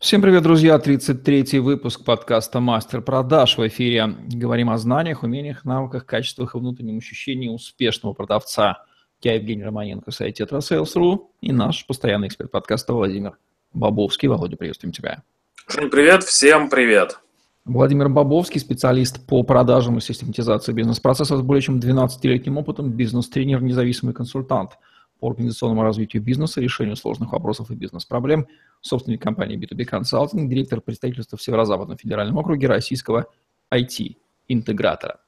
Всем привет, друзья! 33-й выпуск подкаста «Мастер продаж» в эфире. Говорим о знаниях, умениях, навыках, качествах и внутреннем ощущении успешного продавца. Я Евгений Романенко, сайт Tetrasales.ru и наш постоянный эксперт подкаста Владимир Бобовский. Володя, приветствуем тебя. Жень, привет! Всем привет! Владимир Бобовский, специалист по продажам и систематизации бизнес-процессов с более чем 12-летним опытом, бизнес-тренер, независимый консультант – по организационному развитию бизнеса, решению сложных вопросов и бизнес-проблем, собственник компании B2B Consulting, директор представительства в Северо-Западном федеральном округе российского IT-интегратора.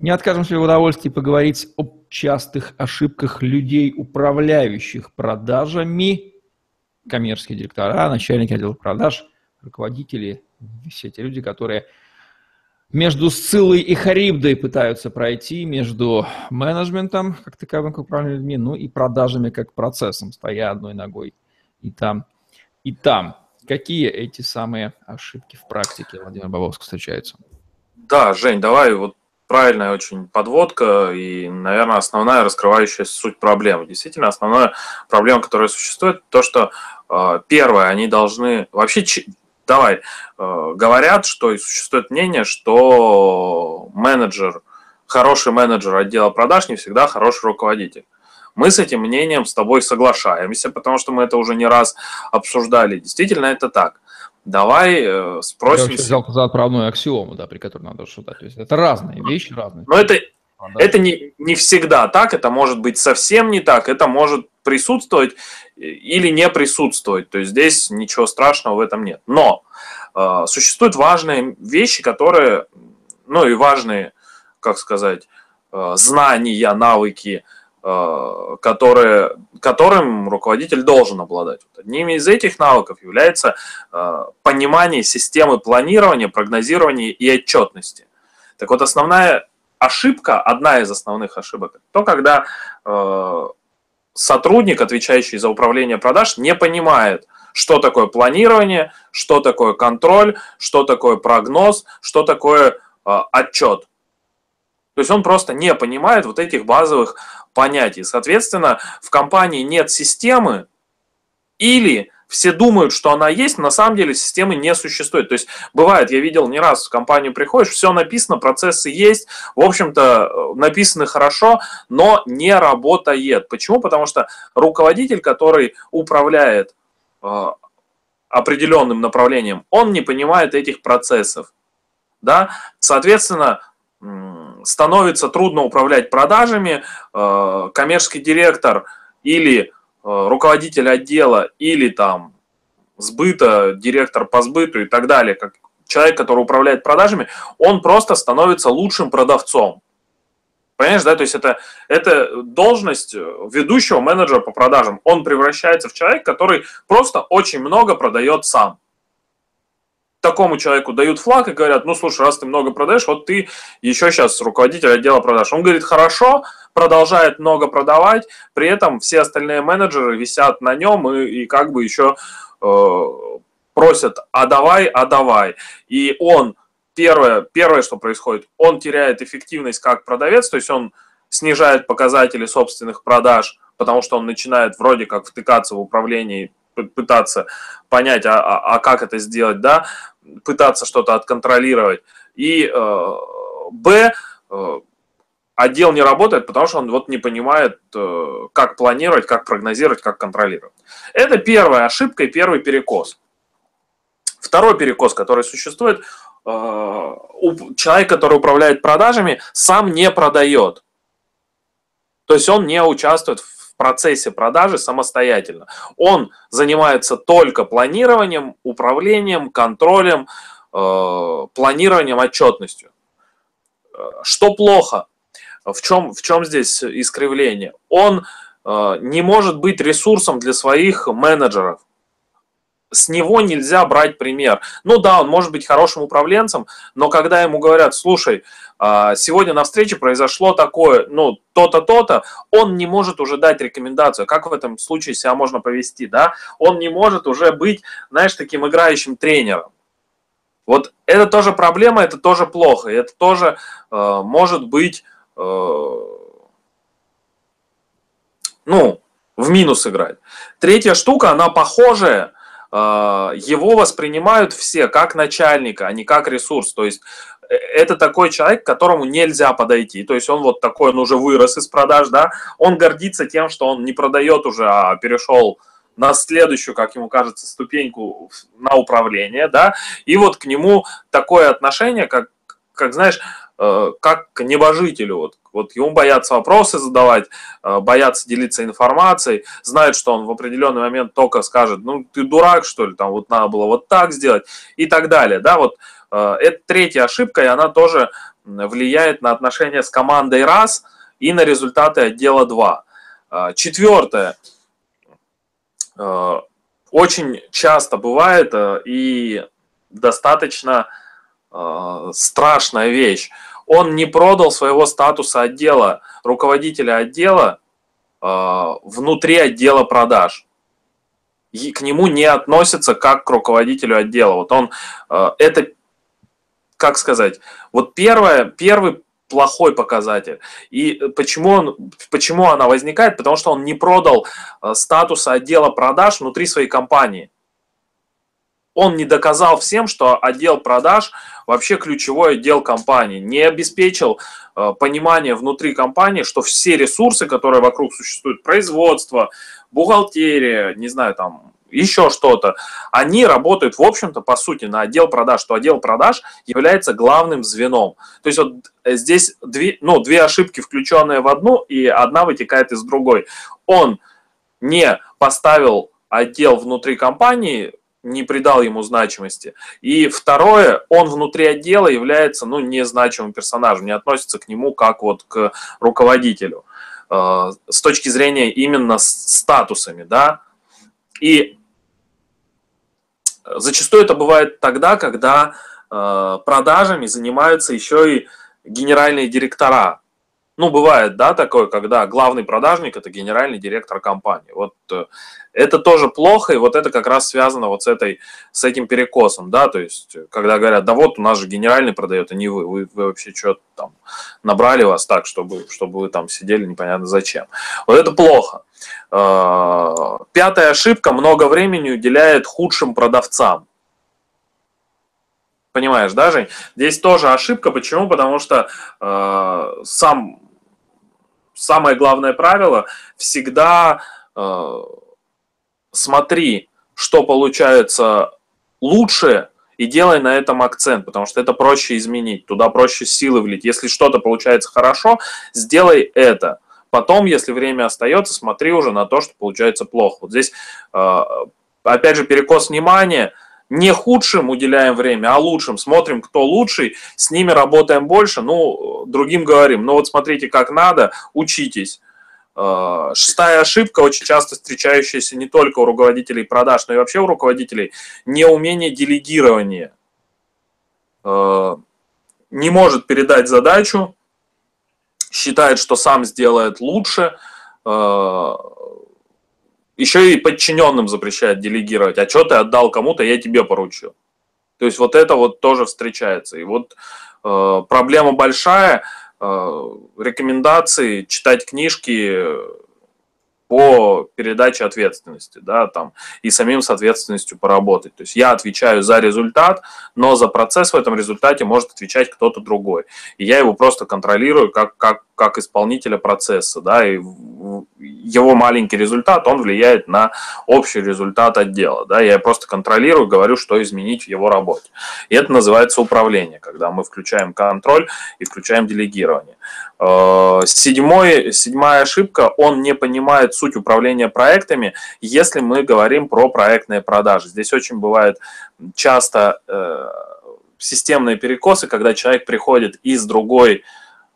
Не откажемся в удовольствии поговорить о частых ошибках людей, управляющих продажами, коммерческие директора, начальники отделов продаж, руководители, все эти люди, которые между Сциллой и Харибдой пытаются пройти, между менеджментом, как таковым, как управлением людьми, ну и продажами как процессом, стоя одной ногой и там, и там. Какие эти самые ошибки в практике, Владимир Бабовский, встречаются? Да, Жень, давай вот правильная очень подводка и, наверное, основная раскрывающая суть проблемы. Действительно, основная проблема, которая существует, то, что э, первое, они должны вообще давай, э, говорят, что и существует мнение, что менеджер, хороший менеджер отдела продаж не всегда хороший руководитель. Мы с этим мнением с тобой соглашаемся, потому что мы это уже не раз обсуждали. Действительно, это так. Давай э, спросим... Я взял за отправную аксиому, да, при которой надо что-то. То есть это разные вещи, разные. Но это, это не, не всегда так, это может быть совсем не так, это может присутствовать или не присутствовать. То есть здесь ничего страшного в этом нет. Но э, существуют важные вещи, которые, ну и важные, как сказать, э, знания, навыки, э, которые, которым руководитель должен обладать. Одними из этих навыков является э, понимание системы планирования, прогнозирования и отчетности. Так вот, основная ошибка, одна из основных ошибок, то когда э, сотрудник, отвечающий за управление продаж, не понимает, что такое планирование, что такое контроль, что такое прогноз, что такое э, отчет. То есть он просто не понимает вот этих базовых понятий. Соответственно, в компании нет системы или все думают, что она есть, на самом деле системы не существует. То есть бывает, я видел не раз в компанию приходишь, все написано, процессы есть, в общем-то э, написаны хорошо, но не работает. Почему? Потому что руководитель, который управляет э, определенным направлением, он не понимает этих процессов. Да? Соответственно, становится трудно управлять продажами, э, коммерческий директор или руководитель отдела или там сбыта, директор по сбыту и так далее, как человек, который управляет продажами, он просто становится лучшим продавцом. Понимаешь, да, то есть это, это должность ведущего менеджера по продажам. Он превращается в человека, который просто очень много продает сам такому человеку дают флаг и говорят, ну, слушай, раз ты много продаешь, вот ты еще сейчас руководитель отдела продаж. Он говорит, хорошо, продолжает много продавать, при этом все остальные менеджеры висят на нем и, и как бы еще э, просят, а давай, а давай. И он, первое, первое, что происходит, он теряет эффективность как продавец, то есть он снижает показатели собственных продаж, потому что он начинает вроде как втыкаться в управление пытаться понять, а, а, а как это сделать, да, пытаться что-то отконтролировать. И э, Б, э, отдел не работает, потому что он вот не понимает, э, как планировать, как прогнозировать, как контролировать. Это первая ошибка и первый перекос. Второй перекос, который существует, э, человек, который управляет продажами, сам не продает. То есть он не участвует в процессе продажи самостоятельно. Он занимается только планированием, управлением, контролем, э, планированием, отчетностью. Что плохо? В чем, в чем здесь искривление? Он э, не может быть ресурсом для своих менеджеров с него нельзя брать пример. Ну да, он может быть хорошим управленцем, но когда ему говорят, слушай, а, сегодня на встрече произошло такое, ну, то-то, то-то, он не может уже дать рекомендацию, как в этом случае себя можно повести, да, он не может уже быть, знаешь, таким играющим тренером. Вот это тоже проблема, это тоже плохо, это тоже э, может быть, э, ну, в минус играть. Третья штука, она похожая, его воспринимают все как начальника, а не как ресурс. То есть э, это такой человек, к которому нельзя подойти. То есть он вот такой, он уже вырос из продаж, да, он гордится тем, что он не продает уже, а перешел на следующую, как ему кажется, ступеньку на управление, да, и вот к нему такое отношение, как, как знаешь, э, как к небожителю, вот, вот ему боятся вопросы задавать, э, боятся делиться информацией, знают, что он в определенный момент только скажет, ну, ты дурак, что ли, там, вот надо было вот так сделать и так далее, да, вот э, это третья ошибка, и она тоже влияет на отношения с командой раз и на результаты отдела 2. Четвертое, очень часто бывает и достаточно страшная вещь он не продал своего статуса отдела, руководителя отдела э, внутри отдела продаж. И к нему не относятся как к руководителю отдела. Вот он, э, это, как сказать, вот первое, первый плохой показатель. И почему, он, почему она возникает? Потому что он не продал э, статуса отдела продаж внутри своей компании он не доказал всем, что отдел продаж вообще ключевой отдел компании, не обеспечил э, понимание внутри компании, что все ресурсы, которые вокруг существуют, производство, бухгалтерия, не знаю, там еще что-то, они работают, в общем-то, по сути, на отдел продаж, что отдел продаж является главным звеном. То есть вот здесь две, ну, две ошибки, включенные в одну, и одна вытекает из другой. Он не поставил отдел внутри компании не придал ему значимости. И второе, он внутри отдела является ну, незначимым персонажем, не относится к нему как вот к руководителю э, с точки зрения именно статусами, да. И зачастую это бывает тогда, когда э, продажами занимаются еще и генеральные директора, ну, бывает, да, такое, когда главный продажник – это генеральный директор компании. Вот э, это тоже плохо, и вот это как раз связано вот с, этой, с этим перекосом, да, то есть, когда говорят, да вот у нас же генеральный продает, а не вы, вы, вы вообще что там набрали вас так, чтобы, чтобы вы там сидели непонятно зачем. Вот это плохо. Э, пятая ошибка – много времени уделяет худшим продавцам. Понимаешь, да, Жень? Здесь тоже ошибка. Почему? Потому что э, сам самое главное правило всегда э, смотри, что получается лучше, и делай на этом акцент, потому что это проще изменить, туда проще силы влить. Если что-то получается хорошо, сделай это. Потом, если время остается, смотри уже на то, что получается плохо. Вот здесь, э, опять же, перекос внимания – не худшим уделяем время, а лучшим. Смотрим, кто лучший, с ними работаем больше, ну, другим говорим. Ну вот смотрите, как надо, учитесь. Э, шестая ошибка, очень часто встречающаяся не только у руководителей продаж, но и вообще у руководителей, неумение делегирования. Э, не может передать задачу, считает, что сам сделает лучше, э, еще и подчиненным запрещает делегировать. А что ты отдал кому-то, я тебе поручил. То есть вот это вот тоже встречается. И вот э, проблема большая. Э, рекомендации читать книжки по передаче ответственности, да, там, и самим с ответственностью поработать. То есть я отвечаю за результат, но за процесс в этом результате может отвечать кто-то другой. И я его просто контролирую как, как, как исполнителя процесса, да, и его маленький результат, он влияет на общий результат отдела, да, я просто контролирую, говорю, что изменить в его работе. И это называется управление, когда мы включаем контроль и включаем делегирование. Э, седьмой, седьмая ошибка, он не понимает суть управления проектами, если мы говорим про проектные продажи. Здесь очень бывает часто э, системные перекосы, когда человек приходит из другой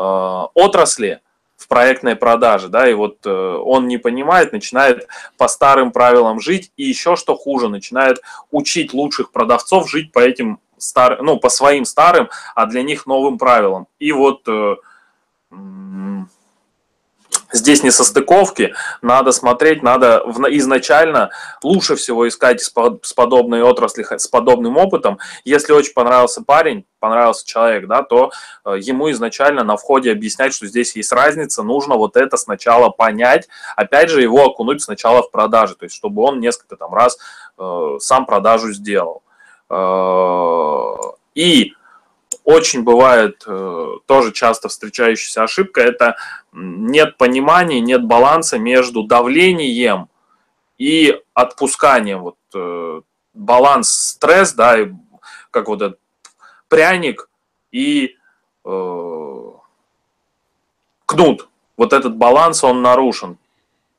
отрасли, в проектной продаже, да, и вот э, он не понимает, начинает по старым правилам жить, и еще что хуже, начинает учить лучших продавцов жить по этим старым, ну, по своим старым, а для них новым правилам. И вот э, здесь не состыковки, надо смотреть, надо изначально лучше всего искать с подобной отрасли, с подобным опытом. Если очень понравился парень, понравился человек, да, то э, ему изначально на входе объяснять, что здесь есть разница, нужно вот это сначала понять, опять же его окунуть сначала в продажи, то есть чтобы он несколько там раз э, сам продажу сделал. И очень бывает тоже часто встречающаяся ошибка, это нет понимания, нет баланса между давлением и отпусканием. Вот баланс стресс, да, как вот этот пряник и э, кнут. Вот этот баланс, он нарушен.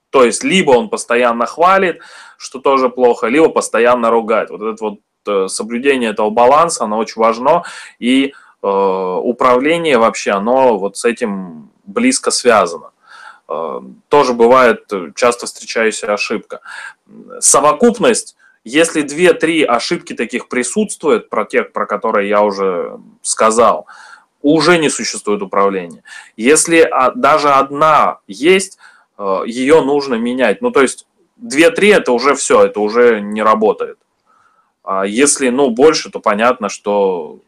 То есть, либо он постоянно хвалит, что тоже плохо, либо постоянно ругает. Вот это вот э, соблюдение этого баланса, оно очень важно. И э, управление вообще, оно вот с этим близко связано. Э, тоже бывает часто встречающаяся ошибка. Совокупность если две-три ошибки таких присутствуют, про тех, про которые я уже сказал, уже не существует управления. Если даже одна есть, э, ее нужно менять. Ну, то есть, две-три это уже все, это уже не работает. А если, ну, больше, то понятно, что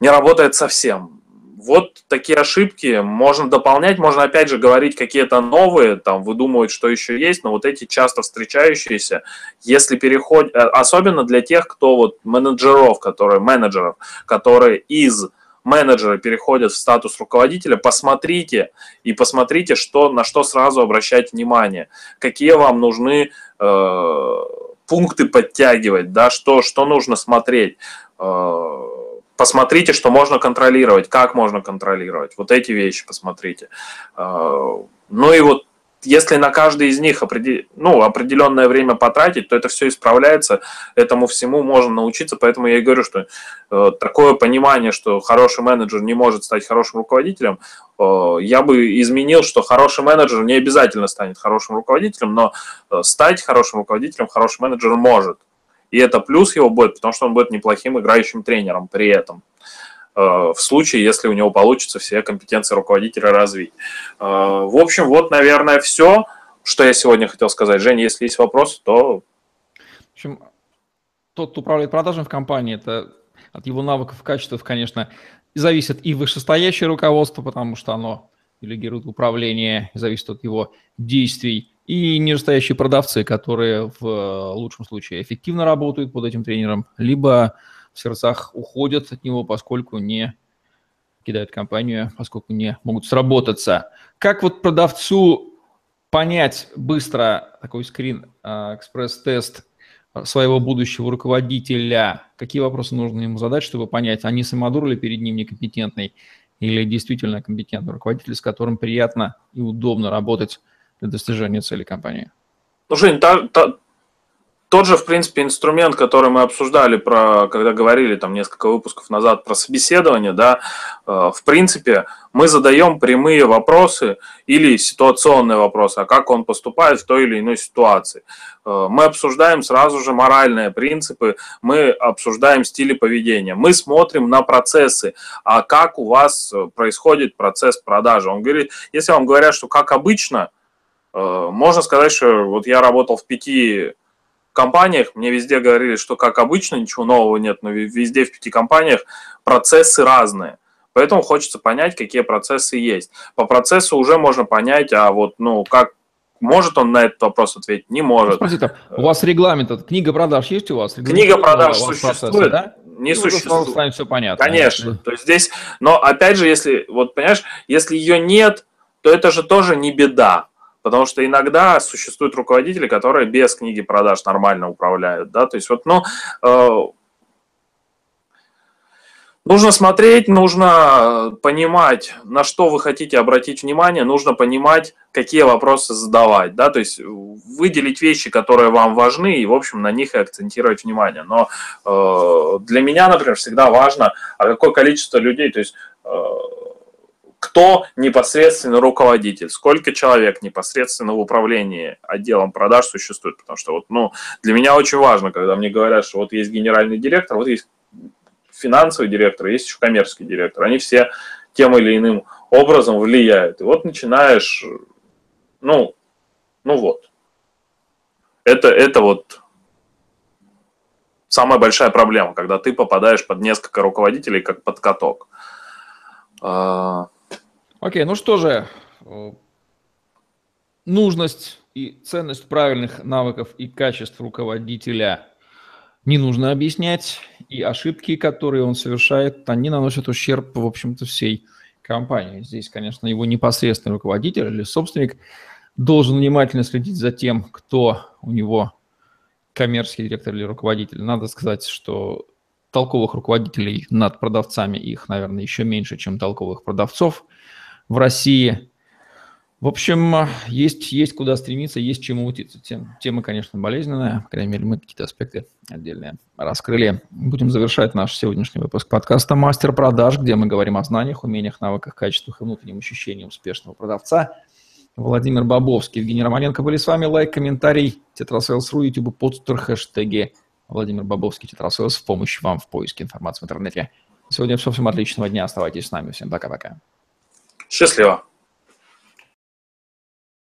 не работает совсем. Вот такие ошибки можно дополнять, можно опять же говорить какие-то новые, там выдумывать, что еще есть, но вот эти часто встречающиеся, если переход, э, особенно для тех, кто вот менеджеров, которые, менеджеров, которые из менеджера переходят в статус руководителя, посмотрите и посмотрите, что, на что сразу обращать внимание, какие вам нужны э, пункты подтягивать, да, что, что нужно смотреть. Э, посмотрите, что можно контролировать, как можно контролировать. Вот эти вещи посмотрите. А, ну и вот если на каждый из них определ... ну, определенное время потратить, то это все исправляется, этому всему можно научиться, поэтому я и говорю, что э, такое понимание, что хороший менеджер не может стать хорошим руководителем, э, я бы изменил, что хороший менеджер не обязательно станет хорошим руководителем, но э, стать хорошим руководителем хороший менеджер может. И это плюс его будет, потому что он будет неплохим играющим тренером при этом в случае, если у него получится все компетенции руководителя развить. Э, в общем, вот, наверное, все, что я сегодня хотел сказать. Женя, если есть вопросы, то... В общем, тот, кто управляет продажами в компании, это от его навыков качеств, конечно, зависит и вышестоящее руководство, потому что оно делегирует управление, зависит от его действий, и нижестоящие продавцы, которые в э, лучшем случае эффективно работают под этим тренером, либо в сердцах уходят от него, поскольку не кидают компанию, поскольку не могут сработаться. Как вот продавцу понять быстро такой скрин, э, экспресс-тест своего будущего руководителя, какие вопросы нужно ему задать, чтобы понять, а самодур ли перед ним некомпетентный, или действительно компетентный руководитель, с которым приятно и удобно работать для достижения цели компании? Ну, Жень, та, та, тот же, в принципе, инструмент, который мы обсуждали, про, когда говорили там несколько выпусков назад про собеседование, да, э, в принципе, мы задаем прямые вопросы или ситуационные вопросы, а как он поступает в той или иной ситуации. Э, мы обсуждаем сразу же моральные принципы, мы обсуждаем стили поведения, мы смотрим на процессы, а как у вас происходит процесс продажи. Он говорит, если вам говорят, что как обычно – Э, можно сказать, что вот я работал в пяти компаниях, мне везде говорили, что как обычно, ничего нового нет, но везде в пяти компаниях процессы разные. Поэтому хочется понять, какие процессы есть. По процессу уже можно понять, а вот, ну, как может он на этот вопрос ответить? Не может. Спросите, у вас регламент, книга продаж есть у вас? Книга продаж существует? Процессы, да? Не ну, существует. Станет все понятно. Конечно. То есть здесь, но опять же, если, вот понимаешь, если ее нет, то это же тоже не беда. Потому что иногда существуют руководители, которые без книги продаж нормально управляют. Да? То есть вот, ну, э, нужно смотреть, нужно понимать, на что вы хотите обратить внимание, нужно понимать, какие вопросы задавать. Да? То есть выделить вещи, которые вам важны, и, в общем, на них и акцентировать внимание. Но э, для меня, например, всегда важно, а какое количество людей, то есть э, кто непосредственно руководитель, сколько человек непосредственно в управлении отделом продаж существует, потому что вот, ну, для меня очень важно, когда мне говорят, что вот есть генеральный директор, вот есть финансовый директор, есть еще коммерческий директор, они все тем или иным образом влияют. И вот начинаешь, ну, ну вот. Это, это вот самая большая проблема, когда ты попадаешь под несколько руководителей, как под каток. Окей, ну что же, э, нужность И ценность правильных навыков и качеств руководителя не нужно объяснять. И ошибки, которые он совершает, они наносят ущерб, в общем-то, всей компании. Здесь, конечно, его непосредственный руководитель или собственник должен внимательно следить за тем, кто у него коммерческий директор или руководитель. Надо сказать, что толковых руководителей над продавцами их, наверное, еще меньше, чем толковых продавцов в России. В общем, есть, есть куда стремиться, есть чему учиться. Тем, тема, конечно, болезненная. По крайней мере, мы какие-то аспекты отдельные раскрыли. Будем завершать наш сегодняшний выпуск подкаста «Мастер продаж», где мы говорим о знаниях, умениях, навыках, качествах и внутреннем ощущении успешного продавца. Владимир Бобовский, Евгений Романенко были с вами. Лайк, комментарий, tetrasales.ru, YouTube, Podster, хэштеги Владимир Бобовский, tetrasales в помощь вам в поиске информации в интернете. Сегодня все. Всем отличного дня. Оставайтесь с нами. Всем пока-пока. Счастливо.